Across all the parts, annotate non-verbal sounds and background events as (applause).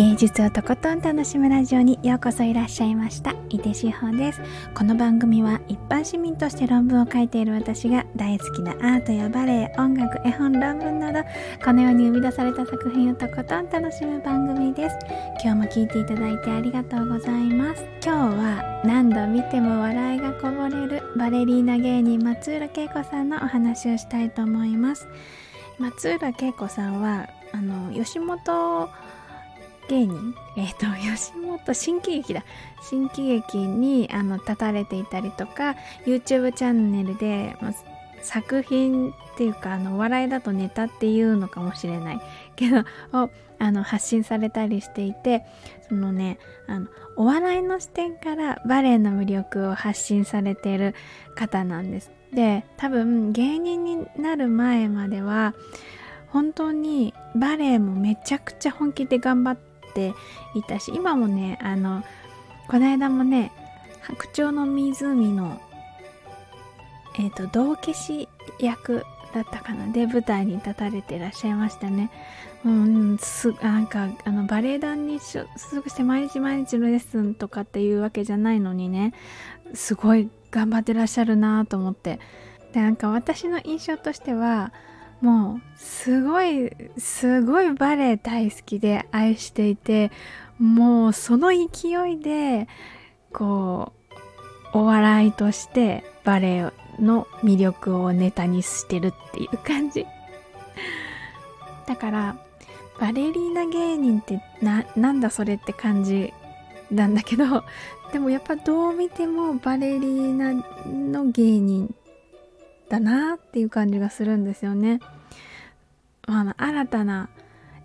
芸術をとことん楽しむラジオにようこそいらっしゃいました。井手志保です。この番組は一般市民として論文を書いている私が大好きなアートやバレエ音楽絵本論文などこのように生み出された作品をとことん楽しむ番組です。今日も聞いていただいてありがとうございます。今日は何度見ても笑いがこぼれるバレリーナ芸人松浦恵子さんのお話をしたいと思います。松浦恵子さんはあの吉本芸人、えっ、ー、と、吉本新喜劇だ。新喜劇にあの立たれていたりとか、YouTube チャンネルで、まあ、作品っていうか、あの、笑いだとネタっていうのかもしれないけど、をあの発信されたりしていて、そのね、あの、お笑いの視点からバレエの魅力を発信されている方なんです。で、多分芸人になる前までは、本当にバレエもめちゃくちゃ本気で頑張ってていたし今もねあのこの間もね白鳥の湖のえっ、ー、と道化師役だったかなで舞台に立たれてらっしゃいましたね。うん、すなんかあのバレエ団に所属して毎日毎日のレッスンとかっていうわけじゃないのにねすごい頑張ってらっしゃるなと思ってでなんか私の印象としてはもうすごいすごいバレエ大好きで愛していてもうその勢いでこうお笑いとしてバレエの魅力をネタにしてるっていう感じ。だからバレリーナ芸人ってななんだそれって感じなんだけどでもやっぱどう見てもバレリーナの芸人だなっていう感じがするんですよね。あの新たな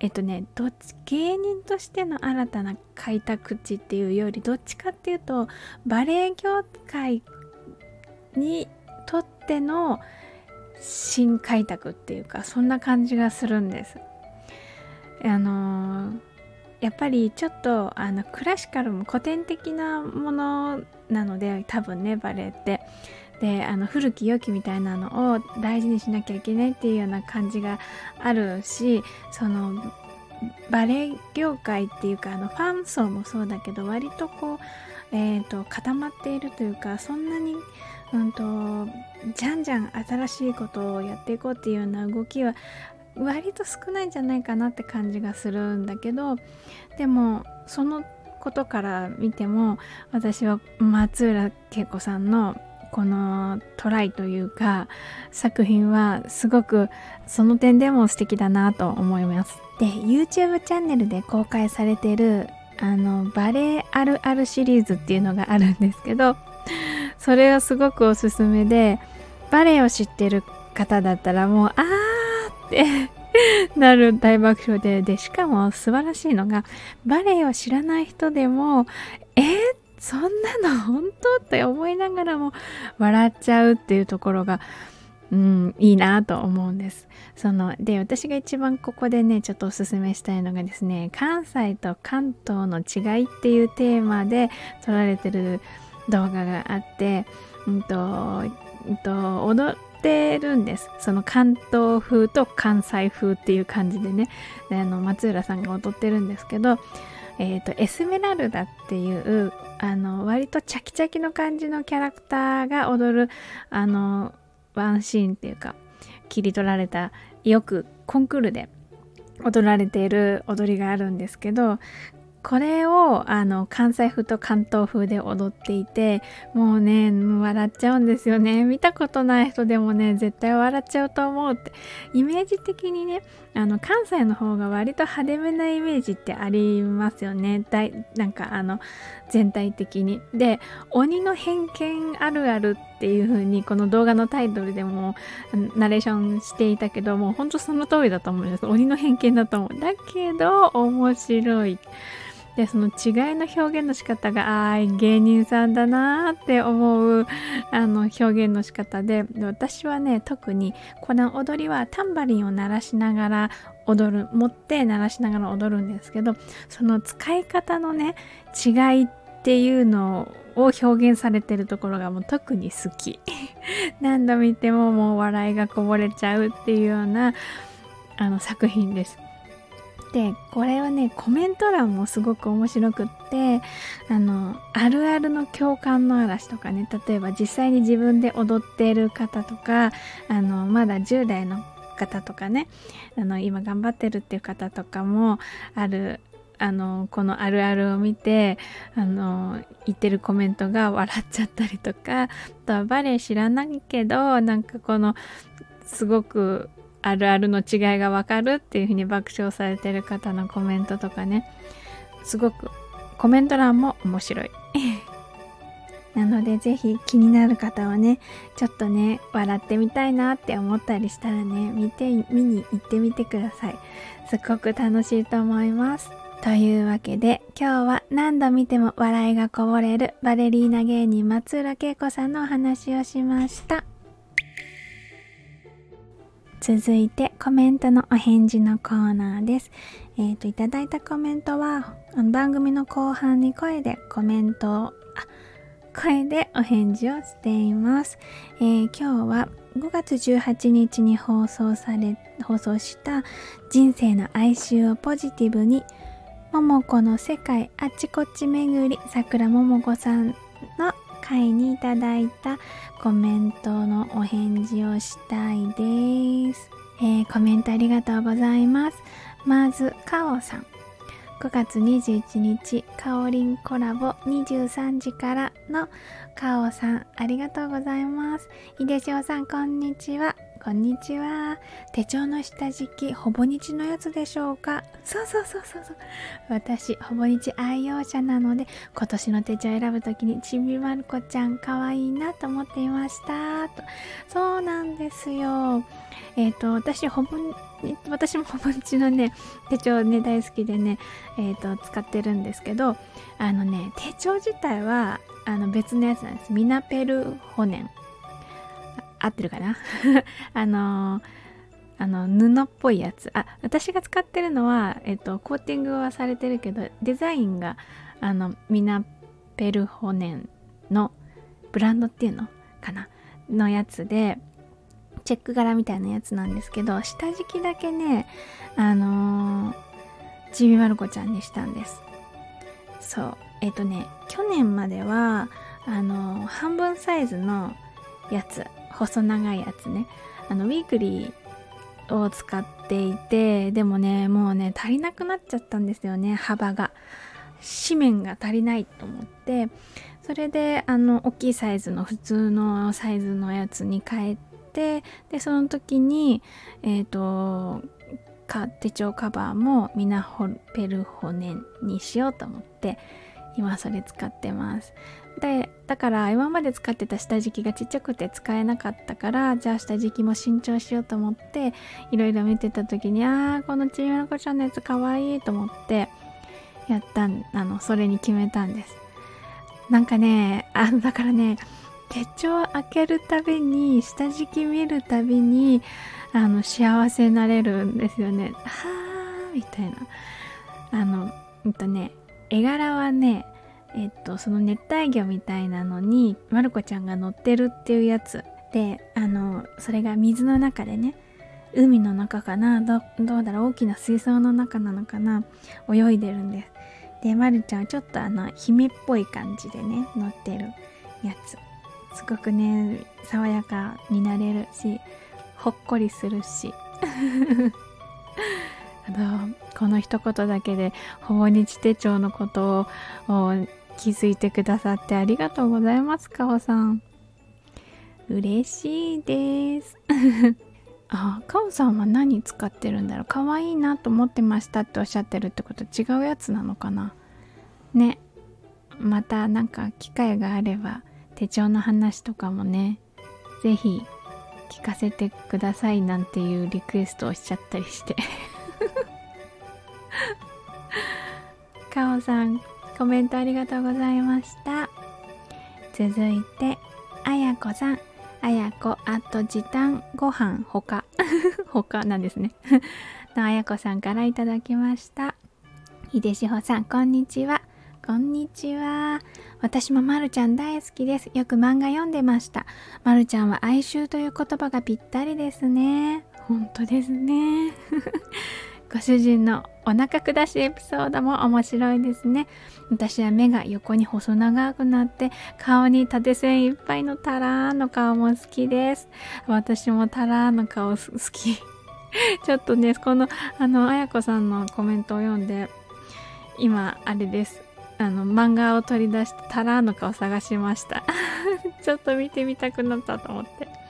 えっとねどっち芸人としての新たな開拓地っていうよりどっちかっていうとバレエ業界にとっての新開拓っていうかそんな感じがするんです。あのー、やっぱりちょっとあのクラシカルも古典的なものなので多分ねバレエってであの古き良きみたいなのを大事にしなきゃいけないっていうような感じがあるしそのバレエ業界っていうかあのファン層もそうだけど割とこう、えーと、固まっているというかそんなに、うんと、じゃんじゃん新しいことをやっていこうっていうような動きは割と少ないんじゃないかなって感じがするんだけどでもそのことから見ても私は松浦恵子さんのこのトライというか作品はすごくその点でも素敵だなと思います。で YouTube チャンネルで公開されてるあのバレエあるあるシリーズっていうのがあるんですけどそれはすごくおすすめでバレエを知ってる方だったらもうあーって (laughs) なる大爆笑ででしかも素晴らしいのがバレエを知らない人でもえー、そんなの本当って思いながらも笑っちゃうっていうところがうん、いいなと思うんです。そので私が一番ここでねちょっとおすすめしたいのがですね関西と関東の違いっていうテーマで撮られてる動画があって、うんとうんと、踊ってるんですその関東風と関西風っていう感じでねであの松浦さんが踊ってるんですけどえーと、エスメラルダっていうあの割とチャキチャキの感じのキャラクターが踊るあのワンシーンっていうか切り取られたよくコンクールで踊られている踊りがあるんですけどこれをあの関西風と関東風で踊っていてもうね笑っちゃうんですよね。見たことない人でもね絶対笑っちゃうと思うって。イメージ的にねあの関西の方が割と派手めなイメージってありますよね。だいなんかあの全体的に。で鬼の偏見あるあるっていう風にこの動画のタイトルでもナレーションしていたけどもうほんとその通りだと思うんです。鬼の偏見だと思う。だけど面白い。でその違いの表現の仕方があ芸人さんだなって思うあの表現の仕方でで私はね特にこの踊りはタンバリンを鳴らしながら踊る持って鳴らしながら踊るんですけどその使い方のね違いっていうのを表現されてるところがもう特に好き。(laughs) 何度見てももう笑いがこぼれちゃうっていうようなあの作品です。でこれはねコメント欄もすごく面白くってあのあるあるの共感の嵐とかね例えば実際に自分で踊っている方とかあのまだ10代の方とかねあの今頑張ってるっていう方とかもあるあのこのあるあるを見てあの言ってるコメントが笑っちゃったりとかあとはバレエ知らないけどなんかこのすごくあるあるの違いがわかるっていうふうに爆笑されてる方のコメントとかね。すごくコメント欄も面白い。(laughs) なのでぜひ気になる方はねちょっとね笑ってみたいなって思ったりしたらね見て見に行ってみてください。すっごく楽しいと思います。というわけで今日は何度見ても笑いがこぼれるバレリーナ芸人松浦恵子さんのお話をしました。続いてコメントのお返事のコーナーです。えっ、ー、と、いただいたコメントは番組の後半に声でコメントを、声でお返事をしています。えー、今日は5月18日に放送され、放送した人生の哀愁をポジティブに桃子の世界あっちこっち巡り桜桃子さん回にいただいたコメントのお返事をしたいです。えー、コメントありがとうございます。まず、かおさん。9月21日、かおりんコラボ23時からのかおさん、ありがとうございます。いでしおさん、こんにちは。こんにちは。手帳の下敷き、ほぼ日のやつでしょうか？そうそうそうそうそう。私、ほぼ日愛用者なので、今年の手帳選ぶときに、ちびまる子ちゃん可愛いなと思っていました。と。そうなんですよ。えっ、ー、と、私、ほぼ、私もほぼ日のね、手帳ね、大好きでね、えっ、ー、と、使ってるんですけど、あのね、手帳自体は、あの別のやつなんです。ミナペルホネン。合ってるかな？(laughs) あのあの布っぽいやつ。あ私が使ってるのは、えっと、コーティングはされてるけどデザインがあのミナペルホネンのブランドっていうのかな？のやつでチェック柄みたいなやつなんですけど下敷きだけねあのー、ちびまる子ちゃんにしたんです。そう。えっ、とね去年まではあのー、半分サイズのやつ。細長いやつね。あのウィークリーを使っていてでもねもうね足りなくなっちゃったんですよね幅が。紙面が足りないと思って。それであの大きいサイズの普通のサイズのやつに変えてでその時にえっ、ー、と手帳カバーもミナホペルホネにしようと思って。今それ使ってます。でだから今まで使ってた下敷きがちっちゃくて使えなかったからじゃあ下敷きも新調しようと思っていろいろ見てた時にああこのちびまる子ちゃんのやつかわいいと思ってやったあのそれに決めたんです。なんかねあのだからね手帳開けるたびに下敷き見るたびにあの幸せになれるんですよね。はあみたいな。あのうんとね絵柄はねえっとその熱帯魚みたいなのにまる子ちゃんが乗ってるっていうやつ。であのそれが水の中でね海の中かなどうだろう大きな水槽の中なのかな泳いでるんです。でまるちゃんはちょっとあの姫っぽい感じでね乗ってるやつ。すごくね爽やかになれるしほっこりするし。(laughs) あのこの一言だけでほぼ日手帳のことを気づいてくださってありがとうございます、かおさん。嬉しいです。(laughs) あ、かおさんは何使ってるんだろう可愛いなと思ってましたっておっしゃってるってこと違うやつなのかなね。またなんか機会があれば手帳の話とかもね、ぜひ聞かせてくださいなんていうリクエストをしちゃったりしておさんコメントありがとうございました。続いて、あやこさん。あやこ、あと時短ご飯ほか。ほか (laughs) なんですね。(laughs) のあやこさんからいただきました。ひでしほさん、こんにちは。こんにちは。私もまるちゃん大好きです。よく漫画読んでました。まるちゃんは哀愁という言葉がぴったりですね。本当ですね。(laughs) ご主人のお腹下しエピソードも面白いですね。私は目が横に細長くなって顔に縦線いっぱいのタラーの顔も好きです。私もタラーの顔好き。(laughs) ちょっとねこのあのあやこさんのコメントを読んで今あれです。あの漫画を取り出してタラーの顔探しました。(laughs) ちょっと見てみたくなったと思って。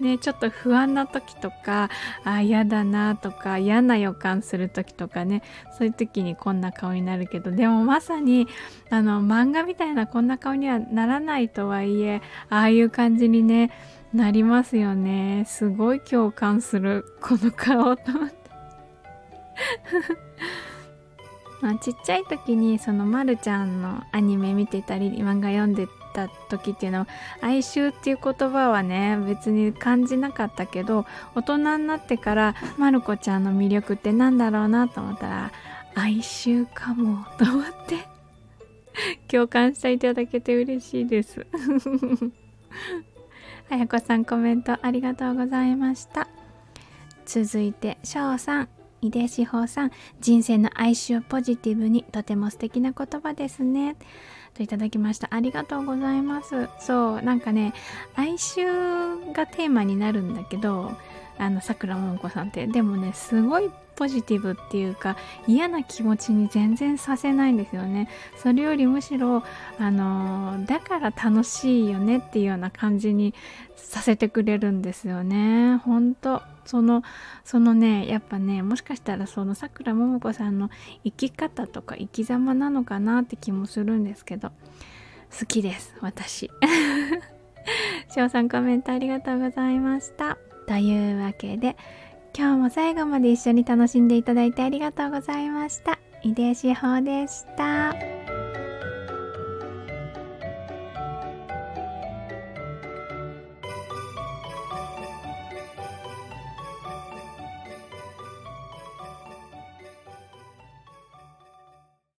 ねちょっと不安な時とかあ嫌だなとか嫌な予感する時とかねそういう時にこんな顔になるけどでもまさにあの漫画みたいなこんな顔にはならないとはいえああいう感じにねなりますよね。すごい共感するこの顔と思って。(laughs) まあ、ちっちゃい時にそのまるちゃんのアニメ見てたり漫画読んでた時っていうのは哀愁っていう言葉はね別に感じなかったけど大人になってからまる子ちゃんの魅力って何だろうなと思ったら哀愁かもと思って共感していただけて嬉しいです。あやこさんコメントありがとうございました。続いてしょうさん井出志保さん。人生の哀愁をポジティブにとても素敵な言葉ですね。といただきました。ありがとうございます。そうなんかね哀愁がテーマになるんだけどあのさくらももこさんって。でもねすごいポジティブっていうか嫌な気持ちに全然させないんですよね。それよりむしろあのだから楽しいよねっていうような感じにさせてくれるんですよね。ほんと。そのそのねやっぱねもしかしたらそのさくらももこさんの生き方とか生き様なのかなって気もするんですけど好きです私 (laughs) 翔さんコメントありがとうございましたというわけで今日も最後まで一緒に楽しんでいただいてありがとうございました。井出志保でした。